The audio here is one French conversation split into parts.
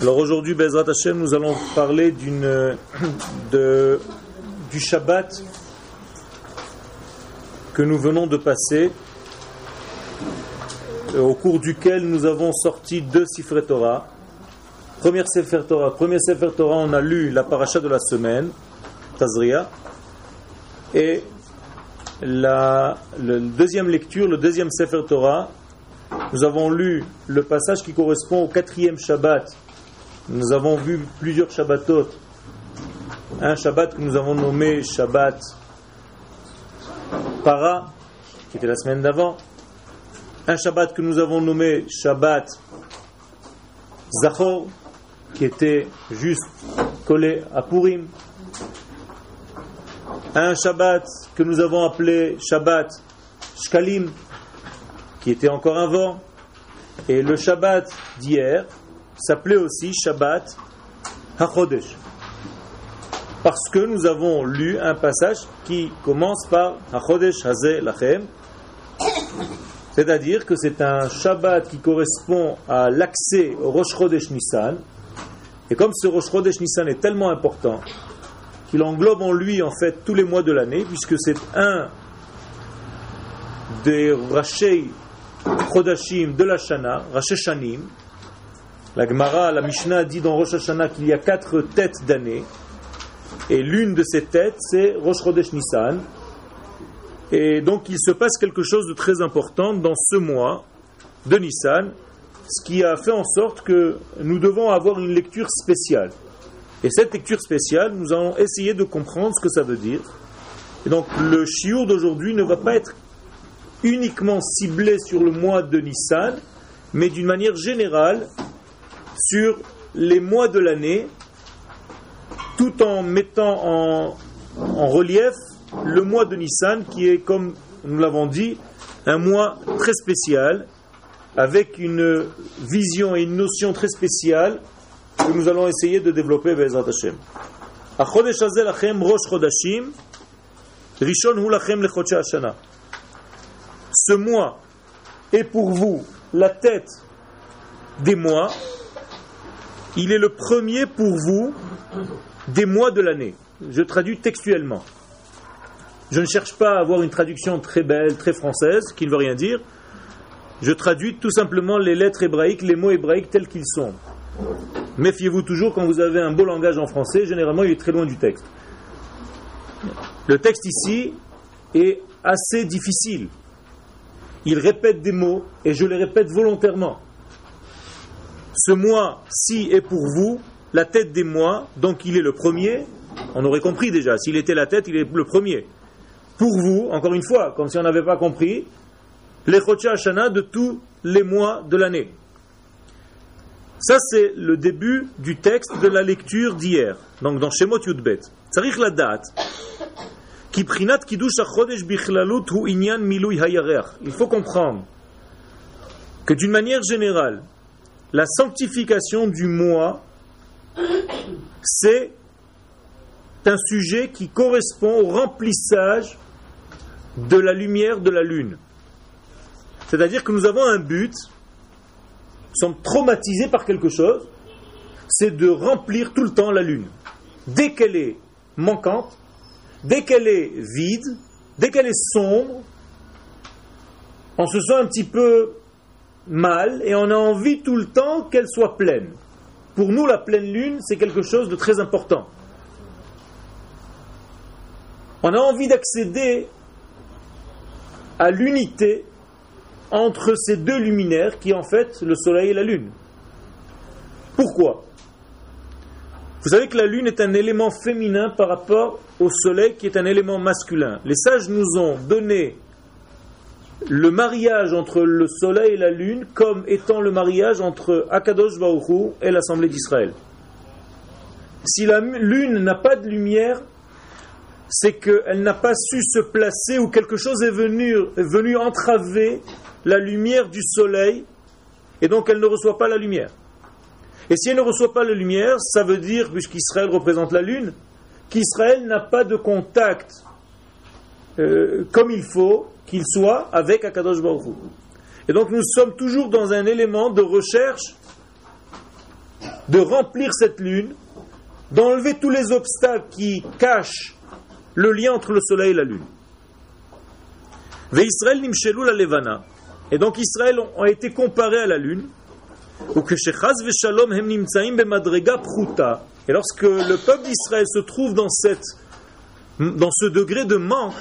Alors aujourd'hui, Bezrat Hashem, nous allons parler d'une, de, du Shabbat que nous venons de passer, euh, au cours duquel nous avons sorti deux Sifre Torah. Première Sefer Torah, premier Sefer Torah, on a lu la paracha de la semaine, Tazria, et la, deuxième lecture, le deuxième Sefer Torah, nous avons lu le passage qui correspond au quatrième Shabbat nous avons vu plusieurs Shabbatot. Un Shabbat que nous avons nommé Shabbat Para, qui était la semaine d'avant. Un Shabbat que nous avons nommé Shabbat Zachor, qui était juste collé à Purim. Un Shabbat que nous avons appelé Shabbat Shkalim, qui était encore un vent. Et le Shabbat d'hier, s'appelait aussi Shabbat HaChodesh. Parce que nous avons lu un passage qui commence par HaChodesh Hazeh Lachem, c'est-à-dire que c'est un Shabbat qui correspond à l'accès au Rosh Chodesh Nissan. Et comme ce Rosh Chodesh Nissan est tellement important, qu'il englobe en lui en fait tous les mois de l'année, puisque c'est un des Rashei Chodashim de la Shana, Rashi Shanim, la Gemara, la Mishnah dit dans Rosh Hashanah qu'il y a quatre têtes d'année. Et l'une de ces têtes, c'est Rosh Chodesh Nissan. Et donc il se passe quelque chose de très important dans ce mois de Nissan, ce qui a fait en sorte que nous devons avoir une lecture spéciale. Et cette lecture spéciale, nous allons essayer de comprendre ce que ça veut dire. Et donc le chiour d'aujourd'hui ne va pas être uniquement ciblé sur le mois de Nissan, mais d'une manière générale sur les mois de l'année, tout en mettant en, relief le mois de Nissan, qui est, comme nous l'avons dit, un mois très spécial, avec une vision et une notion très spéciale que nous allons essayer de développer Bezrat Hashem. Ce mois est pour vous la tête des mois il est le premier pour vous des mois de l'année. Je traduis textuellement. Je ne cherche pas à avoir une traduction très belle, très française, qui ne veut rien dire. Je traduis tout simplement les lettres hébraïques, les mots hébraïques tels qu'ils sont. Méfiez-vous toujours quand vous avez un beau langage en français, généralement il est très loin du texte. Le texte ici est assez difficile. Il répète des mots et je les répète volontairement ce mois-ci est pour vous la tête des mois, donc il est le premier. On aurait compris déjà, s'il était la tête, il est le premier. Pour vous, encore une fois, comme si on n'avait pas compris, les Chocha Hashanah de tous les mois de l'année. Ça, c'est le début du texte de la lecture d'hier, donc dans Shemot Yudbet. Tsarich la date. Il faut comprendre que d'une manière générale, la sanctification du mois, c'est un sujet qui correspond au remplissage de la lumière de la lune. C'est-à-dire que nous avons un but, nous sommes traumatisés par quelque chose, c'est de remplir tout le temps la lune. Dès qu'elle est manquante, dès qu'elle est vide, dès qu'elle est sombre, on se sent un petit peu mal et on a envie tout le temps qu'elle soit pleine. Pour nous, la pleine lune, c'est quelque chose de très important. On a envie d'accéder à l'unité entre ces deux luminaires qui en fait le soleil et la lune. Pourquoi? Vous savez que la lune est un élément féminin par rapport au soleil qui est un élément masculin. Les sages nous ont donné le mariage entre le soleil et la lune comme étant le mariage entre Akadosh Baruch et l'Assemblée d'Israël. Si la lune n'a pas de lumière, c'est qu'elle n'a pas su se placer ou quelque chose est venu, est venu entraver la lumière du soleil et donc elle ne reçoit pas la lumière. Et si elle ne reçoit pas la lumière, ça veut dire, puisqu'Israël représente la lune, qu'Israël n'a pas de contact euh, comme il faut qu'il soit avec Akadosh Baruch Et donc nous sommes toujours dans un élément de recherche de remplir cette lune, d'enlever tous les obstacles qui cachent le lien entre le soleil et la lune. Et donc Israël a été comparé à la lune. Et lorsque le peuple d'Israël se trouve dans, dans ce degré de manque,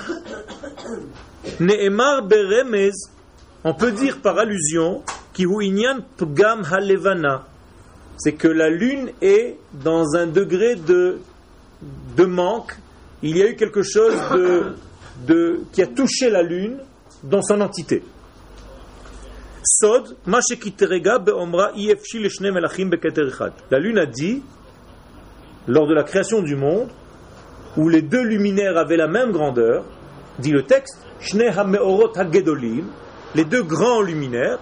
on peut dire par allusion, c'est que la lune est dans un degré de, manque. Il y a eu quelque chose de, de, qui a touché la lune dans son entité. Sod, La lune a dit, lors de la création du monde, où les deux luminaires avaient la même grandeur, dit le texte, les deux grands luminaires,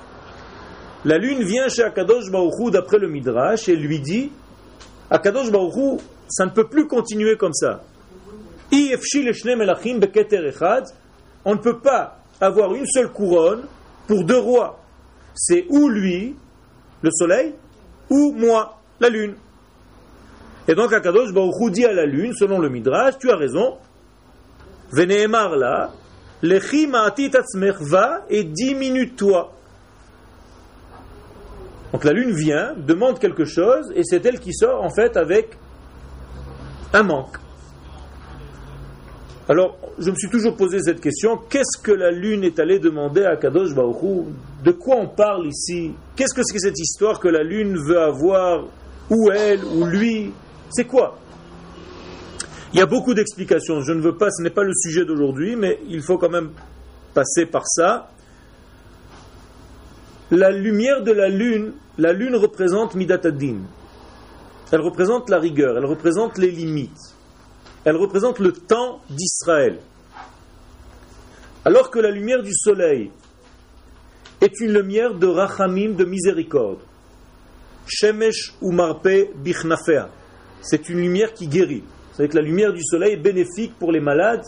la lune vient chez Akadosh Baruchou d'après le Midrash et lui dit Akadosh Baruchou, ça ne peut plus continuer comme ça. On ne peut pas avoir une seule couronne pour deux rois. C'est ou lui, le soleil, ou moi, la lune. Et donc Akadosh Baruchou dit à la lune, selon le Midrash, tu as raison, Veneemar là, Lechi va et diminue-toi. Donc la lune vient, demande quelque chose, et c'est elle qui sort en fait avec un manque. Alors, je me suis toujours posé cette question, qu'est-ce que la lune est allée demander à Kadosh Baruch De quoi on parle ici? Qu'est-ce que c'est cette histoire que la lune veut avoir, ou elle, ou lui? C'est quoi? Il y a beaucoup d'explications, je ne veux pas, ce n'est pas le sujet d'aujourd'hui, mais il faut quand même passer par ça. La lumière de la lune, la lune représente Midatadin. Elle représente la rigueur, elle représente les limites. Elle représente le temps d'Israël. Alors que la lumière du soleil est une lumière de rachamim, de miséricorde. Shemesh ou marpe bichnafea. C'est une lumière qui guérit. C'est que la lumière du soleil est bénéfique pour les malades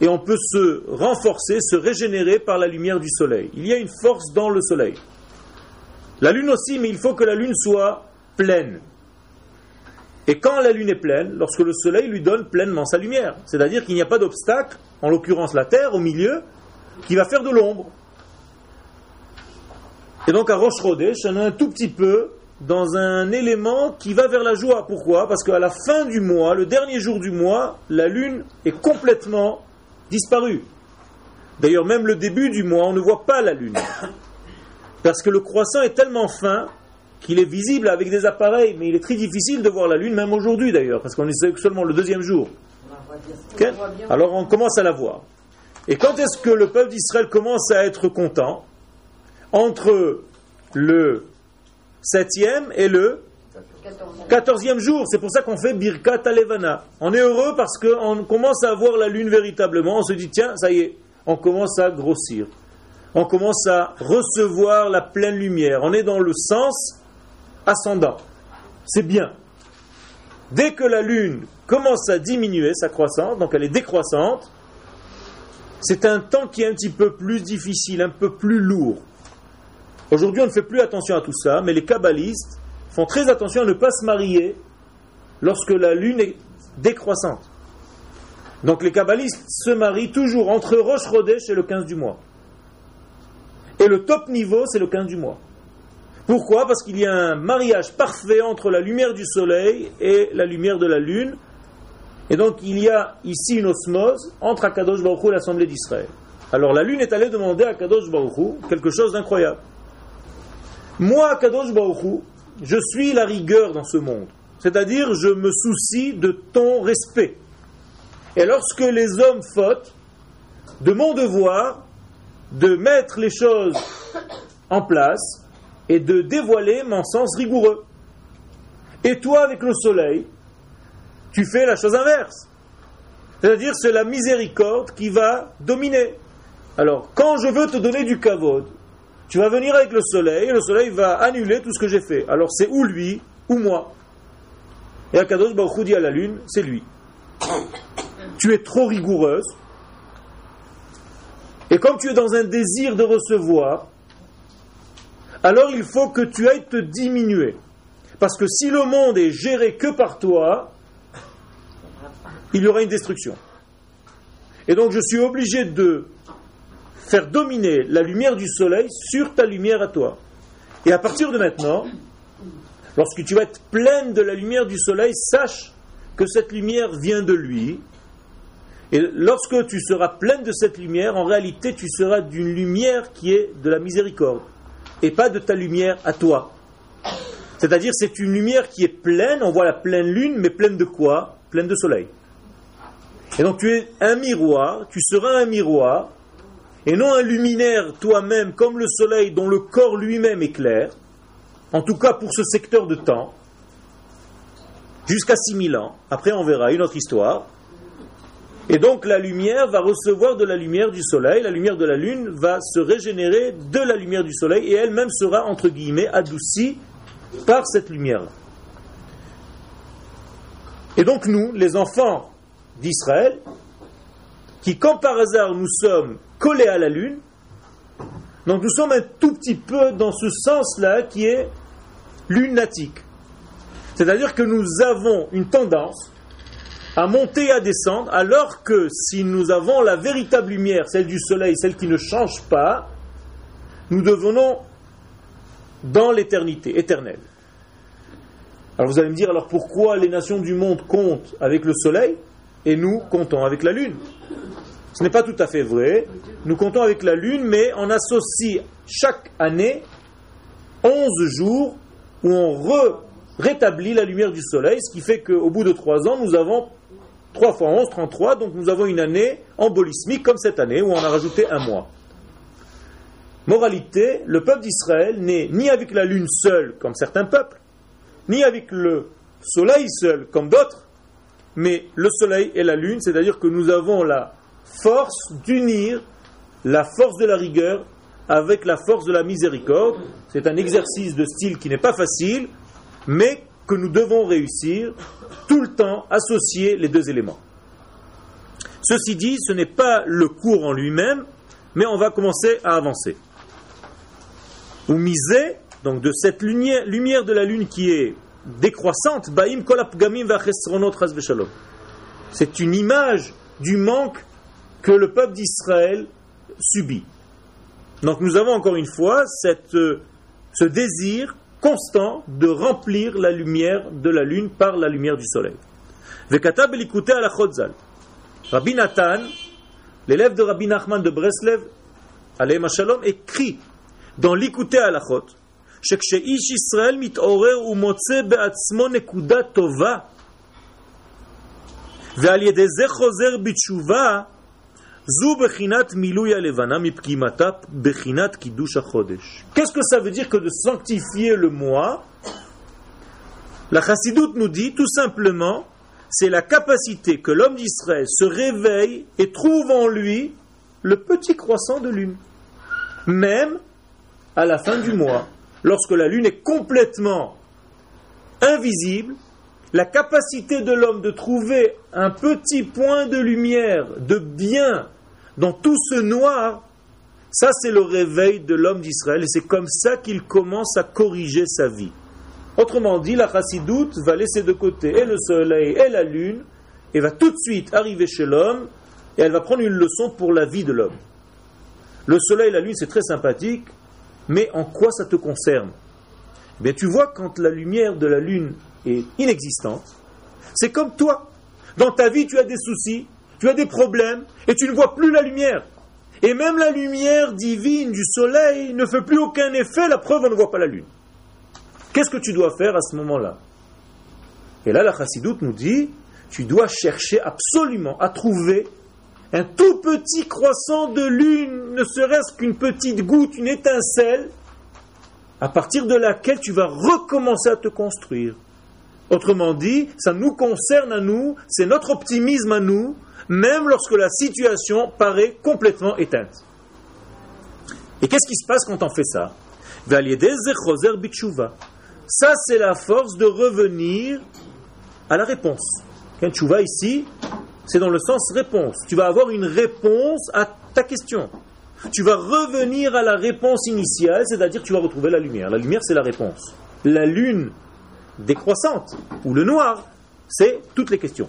et on peut se renforcer, se régénérer par la lumière du soleil. Il y a une force dans le soleil. La lune aussi, mais il faut que la lune soit pleine. Et quand la lune est pleine, lorsque le soleil lui donne pleinement sa lumière, c'est-à-dire qu'il n'y a pas d'obstacle, en l'occurrence la terre au milieu, qui va faire de l'ombre. Et donc à Roche on a un tout petit peu dans un élément qui va vers la joie. Pourquoi? Parce qu'à la fin du mois, le dernier jour du mois, la lune est complètement disparu. D'ailleurs, même le début du mois, on ne voit pas la lune. Parce que le croissant est tellement fin qu'il est visible avec des appareils, mais il est très difficile de voir la lune, même aujourd'hui d'ailleurs, parce qu'on est seulement le deuxième jour. Alors on commence à la voir. Et quand est-ce que le peuple d'Israël commence à être content? Entre le septième et le Quatorzième jour, c'est pour ça qu'on fait Birkat Alevana. On est heureux parce qu'on commence à voir la lune véritablement. On se dit, tiens, ça y est, on commence à grossir. On commence à recevoir la pleine lumière. On est dans le sens ascendant. C'est bien. Dès que la lune commence à diminuer sa croissance, donc elle est décroissante, c'est un temps qui est un petit peu plus difficile, un peu plus lourd. Aujourd'hui, on ne fait plus attention à tout ça, mais les kabbalistes font très attention à ne pas se marier lorsque la lune est décroissante. Donc les kabbalistes se marient toujours entre Rosh Chodesh et le 15 du mois. Et le top niveau, c'est le 15 du mois. Pourquoi? Parce qu'il y a un mariage parfait entre la lumière du soleil et la lumière de la lune. Et donc il y a ici une osmose entre Akadosh Baruch et l'Assemblée d'Israël. Alors la lune est allée demander à Akadosh Baruch quelque chose d'incroyable. Moi, Akadosh Baruch je suis la rigueur dans ce monde. C'est-à-dire, je me soucie de ton respect. Et lorsque les hommes fautent, de mon devoir de mettre les choses en place et de dévoiler mon sens rigoureux. Et toi, avec le soleil, tu fais la chose inverse. C'est-à-dire, c'est la miséricorde qui va dominer. Alors, quand je veux te donner du kavod, tu vas venir avec le soleil, et le soleil va annuler tout ce que j'ai fait. Alors c'est ou lui, ou moi. Et Akadosh Baruch dit à la lune, c'est lui. tu es trop rigoureuse. Et comme tu es dans un désir de recevoir, alors il faut que tu ailles te diminuer. Parce que si le monde est géré que par toi, il y aura une destruction. Et donc je suis obligé de faire dominer la lumière du soleil sur ta lumière à toi. Et à partir de maintenant, lorsque tu vas être pleine de la lumière du soleil, sache que cette lumière vient de lui. Et lorsque tu seras pleine de cette lumière, en réalité, tu seras d'une lumière qui est de la miséricorde, et pas de ta lumière à toi. C'est-à-dire, c'est une lumière qui est pleine, on voit la pleine lune, mais pleine de quoi? Pleine de soleil. Et donc tu es un miroir, tu seras un miroir, et non un luminaire toi-même comme le soleil dont le corps lui-même est clair, en tout cas pour ce secteur de temps, jusqu'à 6000 ans. Après on verra une autre histoire. Et donc la lumière va recevoir de la lumière du soleil, la lumière de la lune va se régénérer de la lumière du soleil et elle-même sera, entre guillemets, adoucie par cette lumière. Et donc nous, les enfants d'Israël, qui quand par hasard nous sommes collés à la lune, donc nous sommes un tout petit peu dans ce sens-là qui est lunatique. C'est-à-dire que nous avons une tendance à monter et à descendre, alors que si nous avons la véritable lumière, celle du soleil, celle qui ne change pas, nous devenons dans l'éternité, éternelle. Alors vous allez me dire, alors pourquoi les nations du monde comptent avec le soleil et nous comptons avec la lune? Ce n'est pas tout à fait vrai. Nous comptons avec la lune, mais on associe chaque année 11 jours où on rétablit la lumière du soleil, ce qui fait qu'au bout de 3 ans, nous avons 3 fois 11, 33, donc nous avons une année embolismique comme cette année où on a rajouté un mois. Moralité, le peuple d'Israël n'est ni avec la lune seule comme certains peuples, ni avec le soleil seul comme d'autres, mais le soleil et la lune, c'est-à-dire que nous avons la force d'unir la force de la rigueur avec la force de la miséricorde. C'est un exercice de style qui n'est pas facile, mais que nous devons réussir tout le temps associer les deux éléments. Ceci dit, ce n'est pas le cours en lui-même, mais on va commencer à avancer. Vous misez donc de cette lumière, lumière de la lune qui est décroissante, c'est une image du manque que le peuple d'Israël subit. Donc nous avons encore une fois cette, euh, ce désir constant de remplir la lumière de la lune par la lumière du soleil. Rabbi Nathan, l'élève de Rabbi Nachman de Breslev, écrit dans l'Ikouté Alachot שכשאיש ישראל מתעורר ומוצא בעצמו נקודה טובה, ועל ידי זה חוזר בתשובה, Qu'est-ce que ça veut dire que de sanctifier le mois La chassidoute nous dit tout simplement, c'est la capacité que l'homme d'Israël se réveille et trouve en lui le petit croissant de lune, même à la fin du mois lorsque la lune est complètement invisible, la capacité de l'homme de trouver un petit point de lumière, de bien, dans tout ce noir, ça c'est le réveil de l'homme d'Israël et c'est comme ça qu'il commence à corriger sa vie. Autrement dit, la chassidoute va laisser de côté et le soleil et la lune et va tout de suite arriver chez l'homme et elle va prendre une leçon pour la vie de l'homme. Le soleil et la lune c'est très sympathique, mais en quoi ça te concerne? Eh Tu vois, quand la lumière de la lune est inexistante, c'est comme toi. Dans ta vie, tu as des soucis, tu as des problèmes, et tu ne vois plus la lumière. Et même la lumière divine du soleil ne fait plus aucun effet, la preuve, on ne voit pas la lune. Qu'est-ce que tu dois faire à ce moment-là? Et là, la chassidoute nous dit, tu dois chercher absolument à trouver un tout petit croissant de lune, ne serait-ce qu'une petite goutte, une étincelle, à partir de laquelle tu vas recommencer à te construire. Autrement dit, ça nous concerne à nous, c'est notre optimisme à nous, même lorsque la situation paraît complètement éteinte. Et qu'est-ce qui se passe quand on fait ça? Ça, c'est la force de revenir à la réponse. Vas ici, c'est dans le sens réponse. Tu vas avoir une réponse à ta question. Tu vas revenir à la réponse initiale, c'est-à-dire tu vas retrouver la lumière. La lumière, c'est la réponse. La lune décroissante, ou le noir, c'est toutes les questions.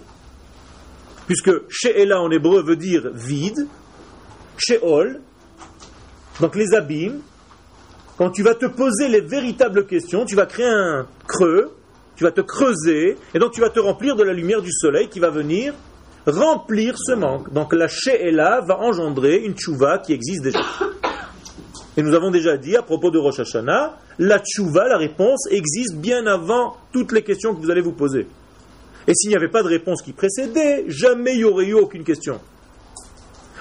Puisque She'ela en hébreu veut dire vide, She'ol, donc les abîmes, quand tu vas te poser les véritables questions, tu vas créer un creux, tu vas te creuser, et donc tu vas te remplir de la lumière du soleil qui va venir remplir ce manque. Donc la She'ela va engendrer une tchouva qui existe déjà. Et nous avons déjà dit à propos de Rosh Hashanah, la tchouva, la réponse, existe bien avant toutes les questions que vous allez vous poser. Et s'il n'y avait pas de réponse qui précédait, jamais il n'y aurait eu aucune question.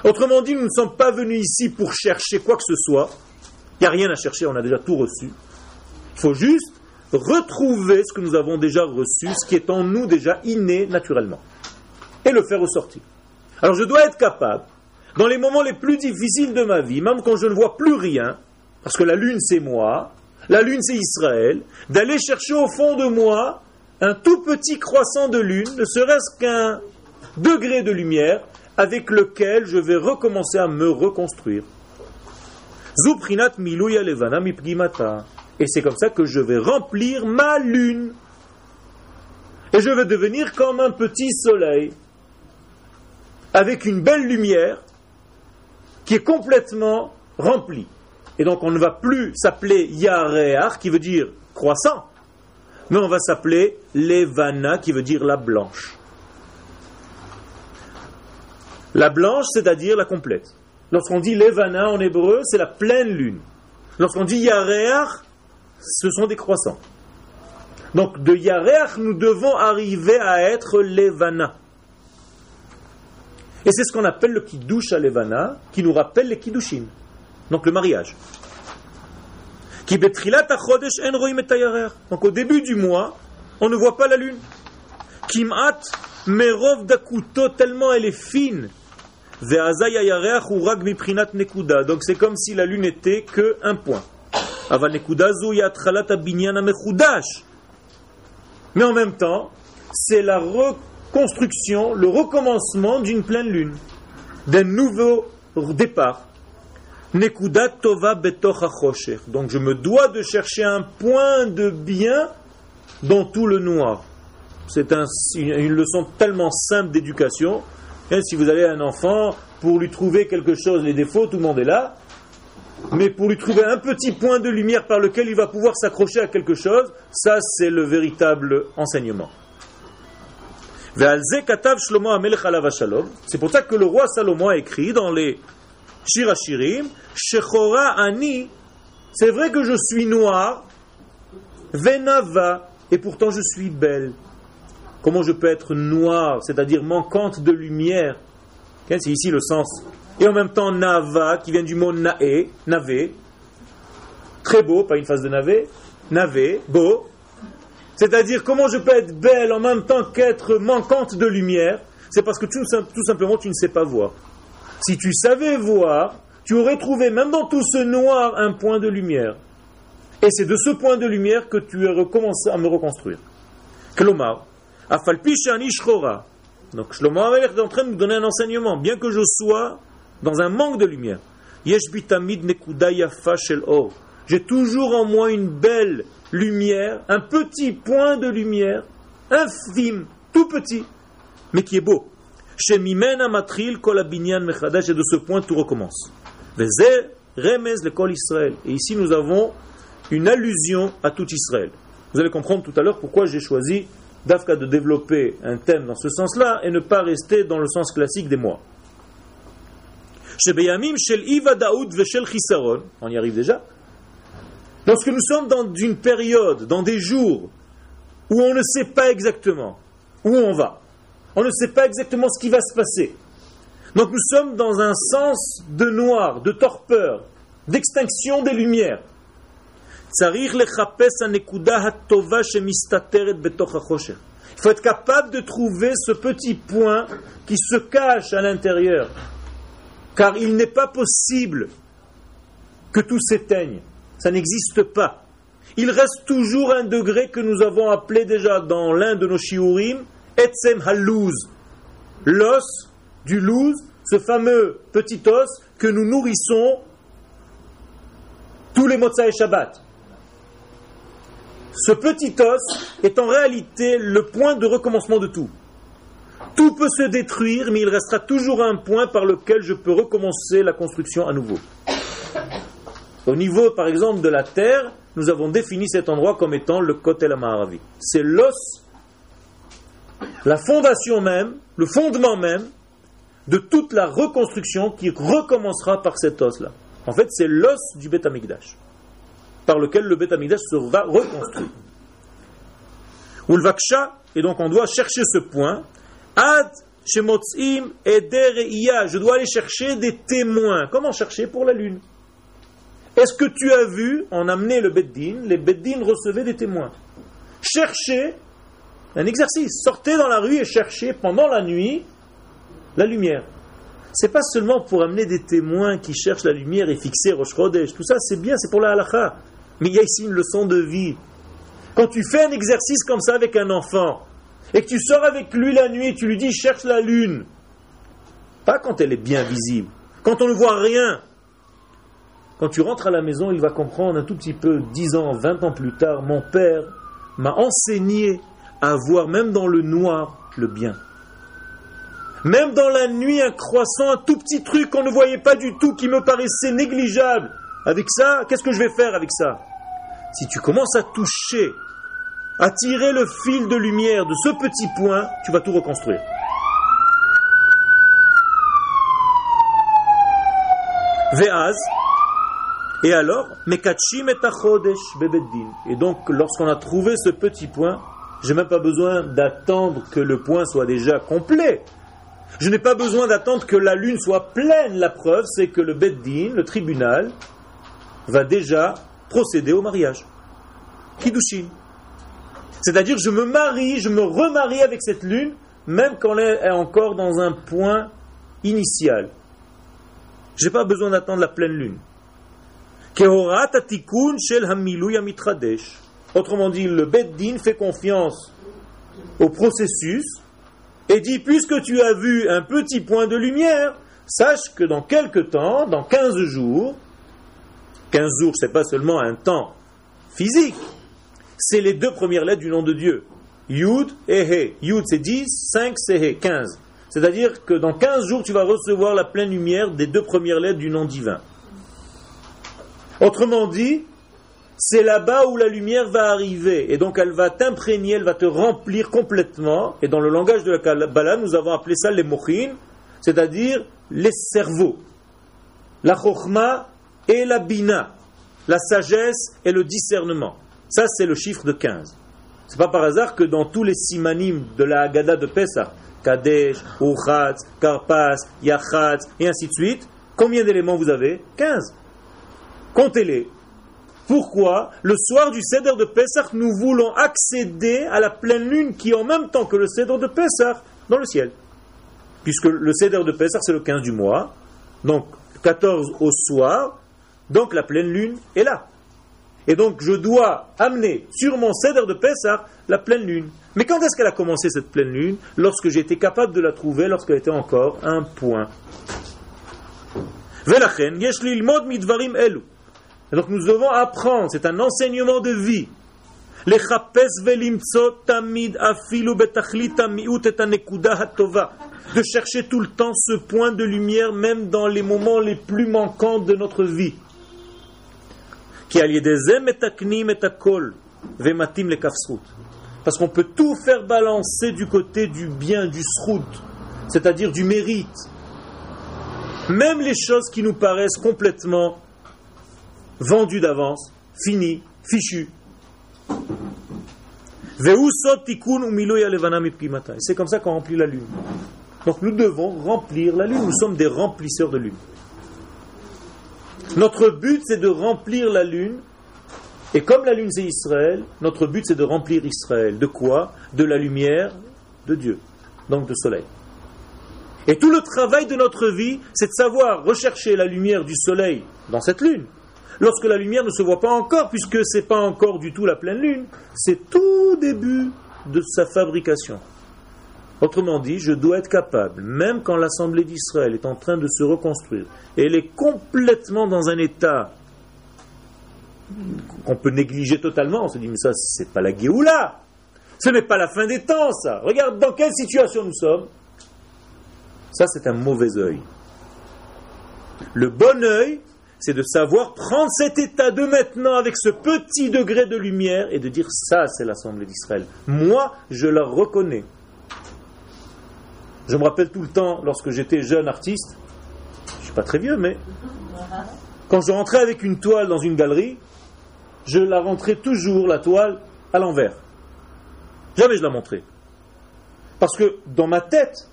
Autrement dit, nous ne sommes pas venus ici pour chercher quoi que ce soit. Il n'y a rien à chercher, on a déjà tout reçu. Il faut juste retrouver ce que nous avons déjà reçu, ce qui est en nous déjà inné naturellement, et le faire ressortir. Alors je dois être capable, dans les moments les plus difficiles de ma vie, même quand je ne vois plus rien, parce que la lune c'est moi, la lune c'est Israël, d'aller chercher au fond de moi un tout petit croissant de lune, ne serait-ce qu'un degré de lumière, avec lequel je vais recommencer à me reconstruire. Et c'est comme ça que je vais remplir ma lune. Et je vais devenir comme un petit soleil, avec une belle lumière qui est complètement remplie. Et donc on ne va plus s'appeler Yareach, qui veut dire croissant, mais on va s'appeler Levana, qui veut dire la blanche. La blanche, c'est-à-dire la complète. Lorsqu'on dit Levana en hébreu, c'est la pleine lune. Lorsqu'on dit Yareach, ce sont des croissants. Donc de Yareach, nous devons arriver à être Levana. Et c'est ce qu'on appelle le Kiddush à Levana, qui nous rappelle les Kiddushin. Donc le mariage. Donc au début du mois, on ne voit pas la lune. Kimat merov dakuto, tellement elle est fine. Donc c'est comme si la lune était que un point. Mais en même temps, c'est la reconstruction, le recommencement d'une pleine lune, d'un nouveau départ. Nekuda tova Donc je me dois de chercher un point de bien dans tout le noir. C'est une leçon tellement simple d'éducation. Hein, si vous avez un enfant, pour lui trouver quelque chose, les défauts, tout le monde est là. Mais pour lui trouver un petit point de lumière par lequel il va pouvoir s'accrocher à quelque chose, ça c'est le véritable enseignement. C'est pour ça que le roi Salomon a écrit dans les Shirachirim, Shechora Ani, c'est vrai que je suis noir, Venava, et pourtant je suis belle. Comment je peux être noir, c'est-à-dire manquante de lumière? C'est ici le sens? Et en même temps Nava, qui vient du mot Nae, Navé, très beau, pas une phase de Navé, Navé, beau. C'est-à-dire comment je peux être belle en même temps qu'être manquante de lumière C'est parce que tout simplement tu ne sais pas voir. Si tu savais voir, tu aurais trouvé même dans tout ce noir un point de lumière. Et c'est de ce point de lumière que tu as recommencé à me reconstruire. Klomar, donc Shlomo est en train de nous donner un enseignement, bien que je sois dans un manque de lumière. J'ai toujours en moi une belle lumière, un petit point de lumière, infime, tout petit, mais qui est beau. Et de ce point, tout recommence. Et ici, nous avons une allusion à tout Israël. Vous allez comprendre tout à l'heure pourquoi j'ai choisi d'Afka de développer un thème dans ce sens-là et ne pas rester dans le sens classique des mois. On y arrive déjà. Lorsque nous sommes dans une période, dans des jours où on ne sait pas exactement où on va, on ne sait pas exactement ce qui va se passer. Donc nous sommes dans un sens de noir, de torpeur, d'extinction des lumières. Il faut être capable de trouver ce petit point qui se cache à l'intérieur. Car il n'est pas possible que tout s'éteigne. Ça n'existe pas. Il reste toujours un degré que nous avons appelé déjà dans l'un de nos shiurim Etzem halouz, l'os du louz, ce fameux petit os que nous nourrissons tous les Motsai et Shabbat. Ce petit os est en réalité le point de recommencement de tout. Tout peut se détruire, mais il restera toujours un point par lequel je peux recommencer la construction à nouveau. Au niveau, par exemple, de la terre, nous avons défini cet endroit comme étant le Kotel Amaharavi. C'est l'os, la fondation même, le fondement même de toute la reconstruction qui recommencera par cet os-là. En fait, c'est l'os du Beth Amikdash, par lequel le Beth Amikdash sera reconstruit. Ou le Vaksha, et donc on doit chercher ce point, Ad Shemotzim Eder Je dois aller chercher des témoins. Comment chercher? Pour la lune Est-ce que tu as vu, on amenait le Beddin, les Beddin recevaient des témoins. Cherchez un exercice. Sortez dans la rue et cherchez pendant la nuit la lumière. C'est pas seulement pour amener des témoins qui cherchent la lumière et fixer Rosh. Tout ça, c'est bien, c'est pour la halakha. Mais il y a ici une leçon de vie. Quand tu fais un exercice comme ça avec un enfant, et que tu sors avec lui la nuit, tu lui dis cherche la lune. Pas quand elle est bien visible, quand on ne voit rien. Quand tu rentres à la maison, il va comprendre un tout petit peu, 10 ans, 20 ans plus tard, mon père m'a enseigné à voir même dans le noir le bien. Même dans la nuit, un croissant, un tout petit truc qu'on ne voyait pas du tout, qui me paraissait négligeable. Avec ça, qu'est-ce que je vais faire avec ça? Si tu commences à toucher à tirer le fil de lumière de ce petit point, tu vas tout reconstruire. Ve'az, et alors, Mekachim et bebeddin. Et donc, lorsqu'on a trouvé ce petit point, j'ai même pas besoin d'attendre que le point soit déjà complet. Je n'ai pas besoin d'attendre que la lune soit pleine. La preuve, c'est que le beddin, le tribunal, va déjà procéder au mariage. Kiddushin. C'est-à-dire, je me marie, je me remarie avec cette lune, même quand elle est encore dans un point initial. Je n'ai pas besoin d'attendre la pleine lune. Autrement dit, le Beddin fait confiance au processus et dit puisque tu as vu un petit point de lumière, sache que dans quelque temps, dans 15 jours, 15 jours, ce n'est pas seulement un temps physique, c'est les deux premières lettres du nom de Dieu. Yud et He. Yud c'est 10, 5 c'est He, 15. C'est-à-dire que dans 15 jours, tu vas recevoir la pleine lumière des deux premières lettres du nom divin. Autrement dit, c'est là-bas où la lumière va arriver. Et donc elle va t'imprégner, elle va te remplir complètement. Et dans le langage de la Kabbalah, nous avons appelé ça les mochin, c'est-à-dire les cerveaux. La chokhma et la bina. La sagesse et le discernement. Ça, c'est le chiffre de 15. C'est pas par hasard que dans tous les simanim de la Haggadah de Pesach, Kadesh, Uchatz, Karpas, Yachatz, et ainsi de suite, combien d'éléments vous avez? 15. Comptez-les. Pourquoi Le soir du Seder de Pesach, nous voulons accéder à la pleine lune qui est en même temps que le Seder de Pesach dans le ciel? Puisque le Seder de Pesach, c'est le 15 du mois, donc 14 au soir, donc la pleine lune est là. Et donc je dois amener sur mon cèdre de Pessah la pleine lune. Mais quand est-ce qu'elle a commencé cette pleine lune? Lorsque été capable de la trouver, lorsqu'elle était encore un point. Et donc nous devons apprendre, c'est un enseignement de vie. De chercher tout le temps ce point de lumière, même dans les moments les plus manquants de notre vie. Parce qu'on peut tout faire balancer du côté du bien, du srout, c'est-à-dire du mérite. Même les choses qui nous paraissent complètement vendues d'avance, finies, fichues. C'est comme ça qu'on remplit la lune. Donc nous devons remplir la lune. Nous sommes des remplisseurs de lune. Notre but, c'est de remplir la lune. Et comme la lune, c'est Israël, notre but, c'est de remplir Israël. De quoi? De la lumière de Dieu, donc de soleil. Et tout le travail de notre vie, c'est de savoir rechercher la lumière du soleil dans cette lune. Lorsque la lumière ne se voit pas encore, puisque ce n'est pas encore du tout la pleine lune, c'est tout début de sa fabrication. Autrement dit, je dois être capable, même quand l'Assemblée d'Israël est en train de se reconstruire, et elle est complètement dans un état qu'on peut négliger totalement. On se dit, mais ça, c'est pas la Géoula. Ce n'est pas la fin des temps, ça. Regarde dans quelle situation nous sommes. Ça, c'est un mauvais œil. Le bon œil, c'est de savoir prendre cet état de maintenant avec ce petit degré de lumière et de dire ça, c'est l'Assemblée d'Israël. Moi, je la reconnais. Je me rappelle tout le temps, lorsque j'étais jeune artiste, je ne suis pas très vieux, mais quand je rentrais avec une toile dans une galerie, je la rentrais toujours, la toile, à l'envers. Jamais je la montrais. Parce que dans ma tête,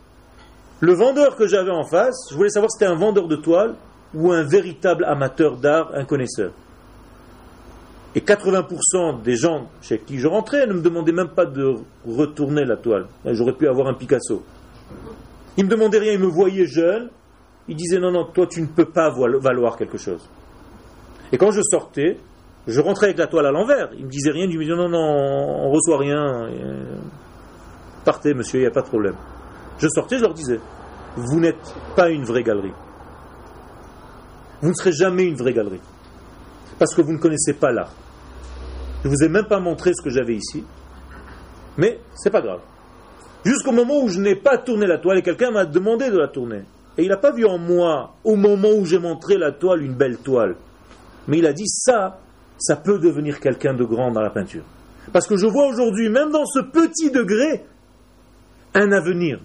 le vendeur que j'avais en face, je voulais savoir si c'était un vendeur de toile ou un véritable amateur d'art, un connaisseur. Et 80% des gens chez qui je rentrais ne me demandaient même pas de retourner la toile. J'aurais pu avoir un Picasso. Ils me demandaient rien, ils me voyaient jeune. Ils disaient non, non, toi tu ne peux pas valoir quelque chose. Et quand je sortais, je rentrais avec la toile à l'envers. Ils me disaient rien, ils me disaient non, non, on reçoit rien. Partez, monsieur, il n'y a pas de problème. Je sortais, je leur disais, vous n'êtes pas une vraie galerie. Vous ne serez jamais une vraie galerie. Parce que vous ne connaissez pas l'art. Je ne vous ai même pas montré ce que j'avais ici. Mais c'est pas grave. Jusqu'au moment où je n'ai pas tourné la toile et quelqu'un m'a demandé de la tourner. Et il n'a pas vu en moi, au moment où j'ai montré la toile, une belle toile. Mais il a dit ça, ça peut devenir quelqu'un de grand dans la peinture. Parce que je vois aujourd'hui, même dans ce petit degré, un avenir.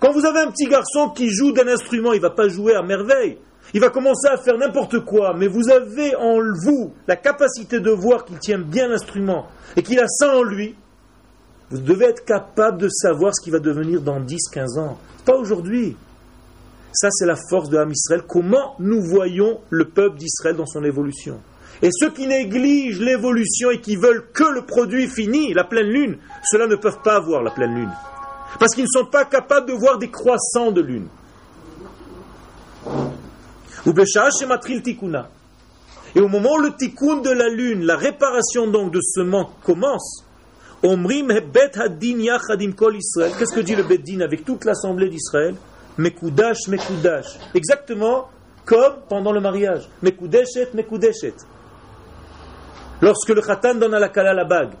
Quand vous avez un petit garçon qui joue d'un instrument, il ne va pas jouer à merveille. Il va commencer à faire n'importe quoi, mais vous avez en vous la capacité de voir qu'il tient bien l'instrument et qu'il a ça en lui. Vous devez être capable de savoir ce qui va devenir dans 10, 15 ans. Pas aujourd'hui. Ça, c'est la force de l'âme Israël. Comment nous voyons le peuple d'Israël dans son évolution? Et ceux qui négligent l'évolution et qui veulent que le produit fini, la pleine lune, ceux-là ne peuvent pas voir la pleine lune. Parce qu'ils ne sont pas capables de voir des croissants de lune. Et au moment où le tikkun de la lune, la réparation donc de ce manque commence, Qu'est-ce que dit le Beddin avec toute l'assemblée d'Israël? Mekudash, Mekudash. Exactement comme pendant le mariage. Mekudeshet, Mekudeshet. Lorsque le khatan donne à la kala la bague.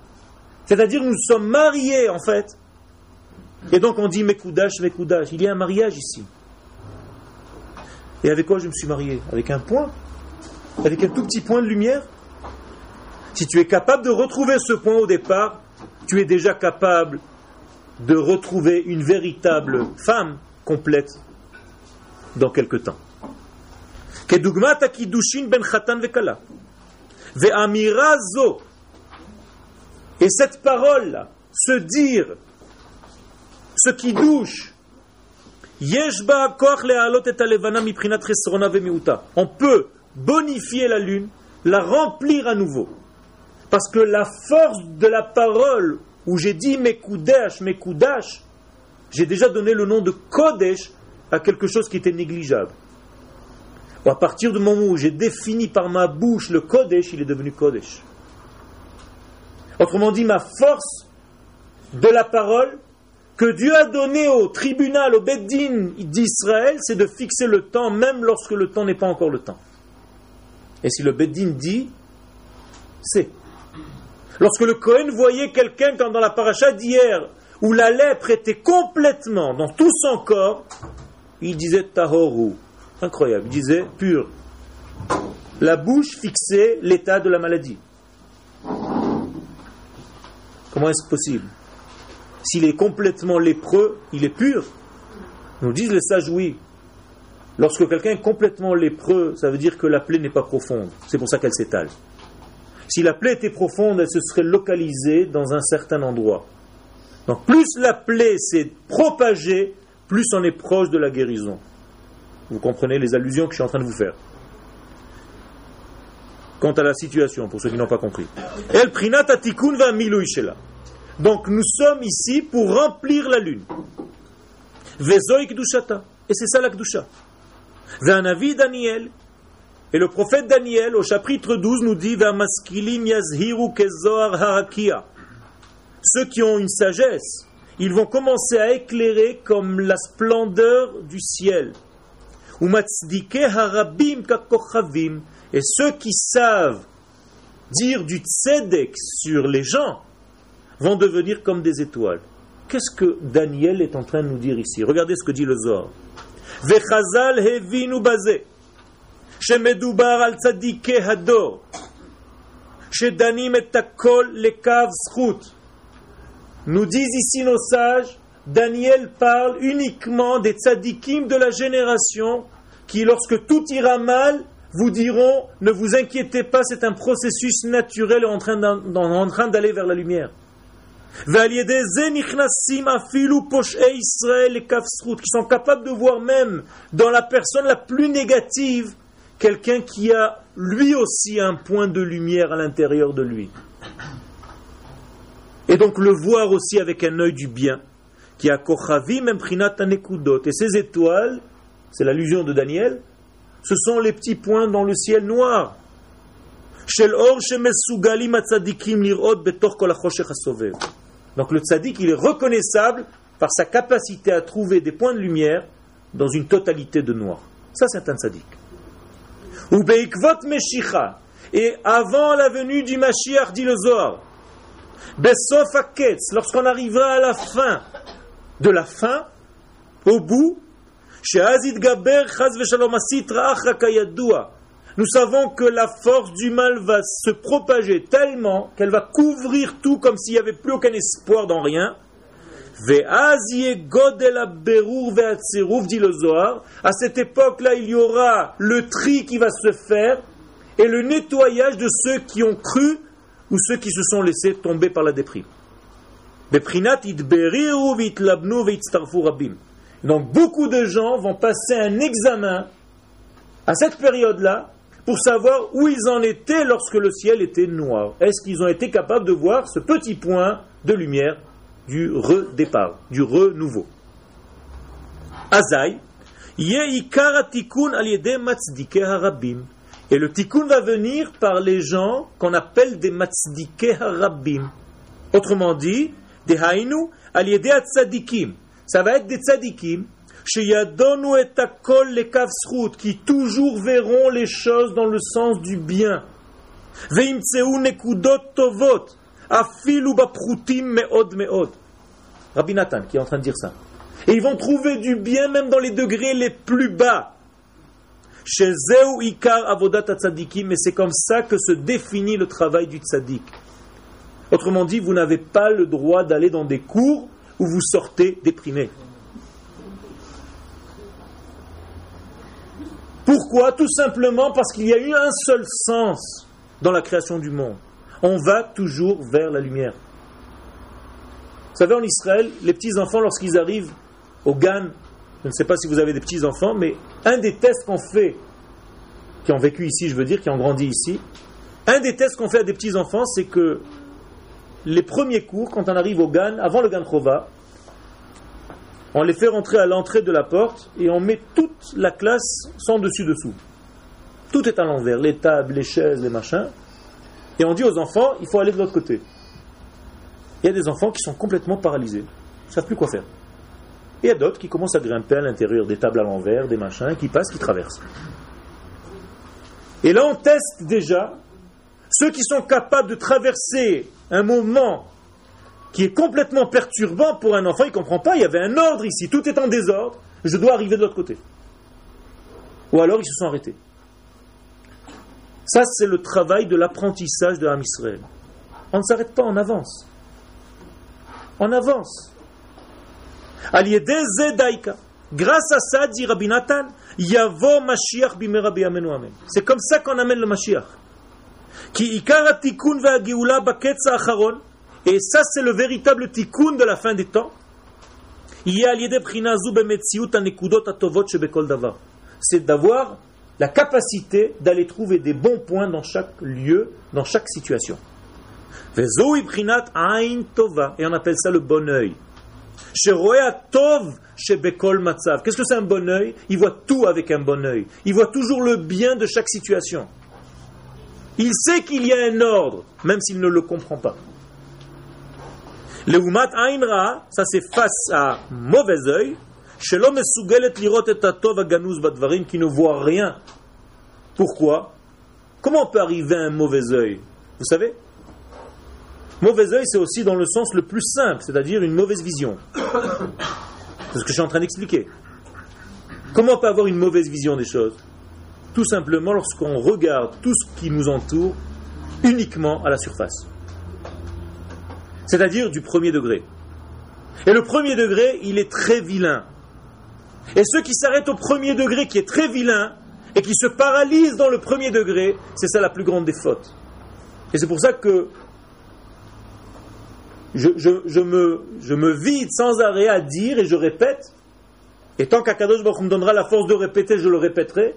C'est-à-dire nous sommes mariés en fait. Et donc on dit Mekudash, Mekudash. Il y a un mariage ici. Et avec quoi je me suis marié Avec un point Avec un tout petit point de lumière Si tu es capable de retrouver ce point au départ, tu es déjà capable de retrouver une véritable femme complète dans quelque temps. ben Et cette parole-là, se dire, ce qui douche, on peut bonifier la lune, la remplir à nouveau. Parce que la force de la parole, où j'ai dit mes Mekudash, j'ai déjà donné le nom de Kodesh à quelque chose qui était négligeable. à partir du moment où j'ai défini par ma bouche le Kodesh, il est devenu Kodesh. Autrement dit, ma force de la parole que Dieu a donné au tribunal, au Beddin d'Israël, c'est de fixer le temps, même lorsque le temps n'est pas encore le temps. Et si le Beddin dit, c'est. Lorsque le Cohen voyait quelqu'un, comme dans la paracha d'hier, où la lèpre était complètement dans tout son corps, il disait tahoru. Incroyable. Il disait pur. La bouche fixait l'état de la maladie. Comment est-ce possible? S'il est complètement lépreux, il est pur. Nous disent les sages oui. Lorsque quelqu'un est complètement lépreux, ça veut dire que la plaie n'est pas profonde. C'est pour ça qu'elle s'étale. Si la plaie était profonde, elle se serait localisée dans un certain endroit. Donc plus la plaie s'est propagée, plus on est proche de la guérison. Vous comprenez les allusions que je suis en train de vous faire. Quant à la situation, pour ceux qui n'ont pas compris. El va Donc nous sommes ici pour remplir la lune. Et c'est ça la kdusha. Ve'anavi Daniel. Et le prophète Daniel, au chapitre 12, nous dit Ceux qui ont une sagesse, ils vont commencer à éclairer comme la splendeur du ciel. Et ceux qui savent dire du tzedek sur les gens, vont devenir comme des étoiles. Qu'est-ce que Daniel est en train de nous dire ici? Regardez ce que dit le Zohar. Vechazal et takol. Nous disent ici nos sages, Daniel parle uniquement des tzadikim de la génération qui, lorsque tout ira mal, vous diront, ne vous inquiétez pas, c'est un processus naturel en train d'aller vers la lumière qui sont capables de voir même dans la personne la plus négative quelqu'un qui a lui aussi un point de lumière à l'intérieur de lui. Et donc le voir aussi avec un œil du bien, qui a kochavim Et ces étoiles, c'est l'allusion de Daniel, ce sont les petits points dans le ciel noir. Donc le tzaddik, il est reconnaissable par sa capacité à trouver des points de lumière dans une totalité de noir. Ça, c'est un tzaddik. Ou beikvot meshicha. Et avant la venue du Mashiach, dit le Zohar, besof aketz, lorsqu'on arrivera à la fin de la fin, au bout, sheazid gaber chaz veshalom asitra nous savons que la force du mal va se propager tellement qu'elle va couvrir tout comme s'il n'y avait plus aucun espoir dans rien. À cette époque-là, il y aura le tri qui va se faire et le nettoyage de ceux qui ont cru ou ceux qui se sont laissés tomber par la déprime. Donc beaucoup de gens vont passer un examen à cette période-là pour savoir où ils en étaient lorsque le ciel était noir. Est-ce qu'ils ont été capables de voir ce petit point de lumière du redépart, du renouveau? Azaï, harabim. Et le tikkun va venir par les gens qu'on appelle des matzdike harabim. Autrement dit, des hainu aliede tzadikim. Ça va être des tzadikim qui toujours verront les choses dans le sens du bien. Rabbi Nathan qui est en train de dire ça. Et ils vont trouver du bien même dans les degrés les plus bas. Mais c'est comme ça que se définit le travail du tzaddik. Autrement dit, vous n'avez pas le droit d'aller dans des cours où vous sortez déprimé. Pourquoi? Tout simplement parce qu'il y a eu un seul sens dans la création du monde. On va toujours vers la lumière. Vous savez, en Israël, les petits-enfants, lorsqu'ils arrivent au GAN, je ne sais pas si vous avez des petits-enfants, mais un des tests qu'on fait, qui ont vécu ici, je veux dire, qui ont grandi ici, un des tests qu'on fait à des petits-enfants, c'est que les premiers cours, quand on arrive au GAN, avant le GAN Chova, on les fait rentrer à l'entrée de la porte et on met toute la classe sans dessus-dessous. Tout est à l'envers, les tables, les chaises, les machins. Et on dit aux enfants, il faut aller de l'autre côté. Il y a des enfants qui sont complètement paralysés, ils ne savent plus quoi faire. Et il y a d'autres qui commencent à grimper à l'intérieur des tables à l'envers, des machins, qui passent, qui traversent. Et là, on teste déjà ceux qui sont capables de traverser un moment qui est complètement perturbant pour un enfant. Il ne comprend pas, il y avait un ordre ici, tout est en désordre, je dois arriver de l'autre côté. Ou alors ils se sont arrêtés. Ça, c'est le travail de l'apprentissage de l'âme. On ne s'arrête pas, on avance. On avance. Grâce à ça, dit Rabbi Nathan, Yavo Mashiach C'est comme ça qu'on amène le Mashiach. Qui ikara tikun va baketza acharon. Et ça, c'est le véritable tikkun de la fin des temps. C'est d'avoir la capacité d'aller trouver des bons points dans chaque lieu, dans chaque situation. Et on appelle ça le bon oeil. Qu'est-ce que c'est un bon oeil? Il voit tout avec un bon oeil. Il voit toujours le bien de chaque situation. Il sait qu'il y a un ordre, même s'il ne le comprend pas. Leumat Ainra, ça c'est face à mauvais œil, qui ne voit rien. Pourquoi? Comment peut arriver un mauvais œil Vous savez? Mauvais œil, c'est aussi dans le sens le plus simple, c'est-à-dire une mauvaise vision. C'est ce que je suis en train d'expliquer. Comment on peut avoir une mauvaise vision des choses? Tout simplement lorsqu'on regarde tout ce qui nous entoure uniquement à la surface. C'est-à-dire du premier degré. Et le premier degré, il est très vilain. Et ceux qui s'arrêtent au premier degré, qui est très vilain, et qui se paralysent dans le premier degré, c'est ça la plus grande des fautes. Et c'est pour ça que je, me, vide sans arrêt à dire, et je répète, et tant qu'Akadosh Baruch me donnera la force de répéter, je le répéterai,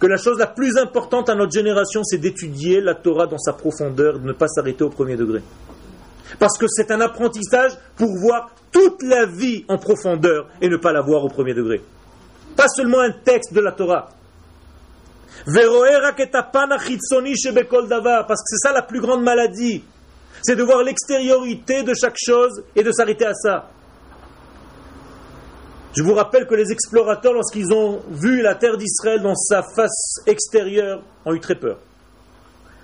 que la chose la plus importante à notre génération, c'est d'étudier la Torah dans sa profondeur, de ne pas s'arrêter au premier degré. Parce que c'est un apprentissage pour voir toute la vie en profondeur et ne pas la voir au premier degré. Pas seulement un texte de la Torah. Parce que c'est ça la plus grande maladie. C'est de voir l'extériorité de chaque chose et de s'arrêter à ça. Je vous rappelle que les explorateurs, lorsqu'ils ont vu la terre d'Israël dans sa face extérieure, ont eu très peur.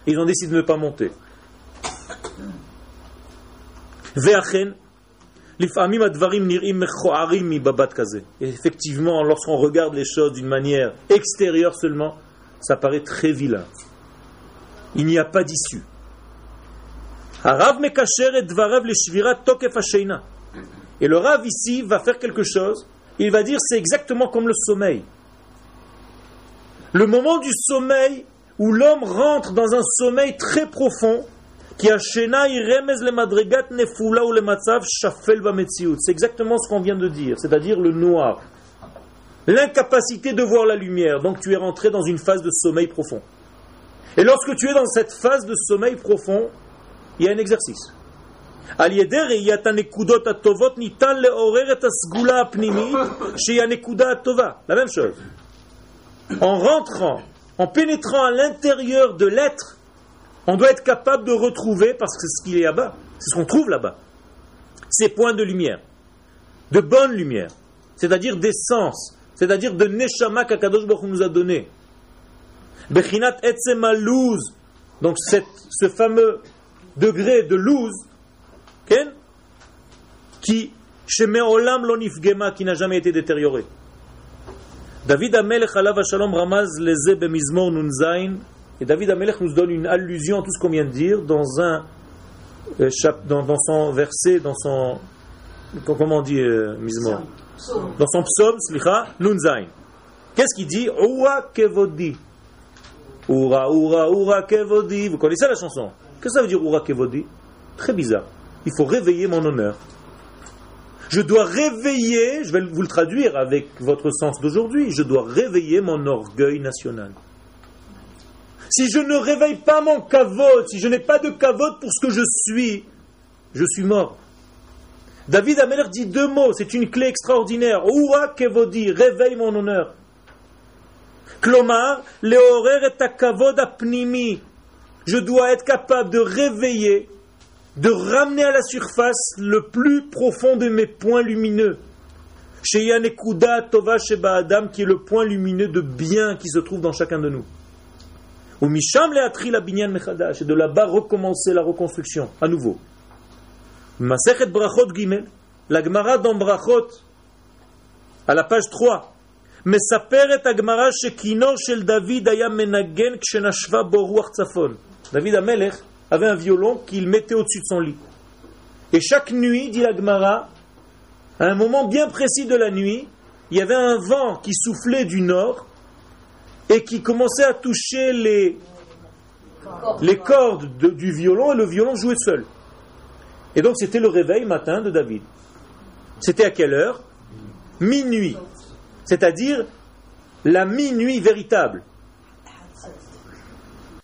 Ils ont décidé de ne pas monter. Et effectivement, lorsqu'on regarde les choses d'une manière extérieure seulement, ça paraît très vilain. Il n'y a pas d'issue. Et le Rav ici va faire quelque chose. Il va dire c'est exactement comme le sommeil. Le moment du sommeil où l'homme rentre dans un sommeil très profond, c'est exactement ce qu'on vient de dire, c'est-à-dire le noir. L'incapacité de voir la lumière. Donc tu es rentré dans une phase de sommeil profond. Et lorsque tu es dans cette phase de sommeil profond, il y a un exercice. La même chose. En rentrant, en pénétrant à l'intérieur de l'être, on doit être capable de retrouver, parce que c'est ce qu'il a là-bas, c'est ce qu'on trouve là-bas, ces points de lumière, de bonne lumière, c'est-à-dire d'essence, c'est-à-dire de Neshama qu'Akadosh Baruch nous a donné. Bechinat etzema luz, donc ce fameux degré de luz, qui, lonifgema, qui n'a jamais été détérioré. David Amelech alav shalom ramaz leze bemizmor nunzain, et David Amelech nous donne une allusion à tout ce qu'on vient de dire dans un euh, dans, dans, son verset, dans son comment on dit euh, mizmor dans son psaume, slicha, Nunzain. Qu'est-ce qu'il dit? Oura kevodi. Oura, oura, oura kevodi. Vous connaissez la chanson? Qu'est-ce que ça veut dire oura kevodi Très bizarre. Il faut réveiller mon honneur. Je dois réveiller, je vais vous le traduire avec votre sens d'aujourd'hui, je dois réveiller mon orgueil national. Si je ne réveille pas mon kavod, si je n'ai pas de kavod pour ce que je suis, je suis mort. David Ameler dit deux mots, c'est une clé extraordinaire. Oura kevodi, réveille mon honneur. Klomar, leorer et kavod apnimi. Je dois être capable de réveiller, de ramener à la surface le plus profond de mes points lumineux. Sheyanekuda tova sheba adam, qui est le point lumineux de bien qui se trouve dans chacun de nous. Ou misham leatri la binyan mechadash, et de là-bas recommencer la reconstruction, à nouveau. Masechet Brachot Gimel, la Gemara dans Brachot, à la page 3, מספרת הגמרא שקינו של דוד היה מנגן כשנשבה בו רוח צפון. David Amelech avait un violon qu'il mettait au-dessus de son lit. Et chaque nuit, dit la Gemara, à un moment bien précis de la nuit, il y avait un vent qui soufflait du nord et qui commençait à toucher les, cordes de, du violon et le violon jouait seul. Et donc c'était le réveil matin de David. C'était à quelle heure? Minuit. C'est-à-dire la minuit véritable.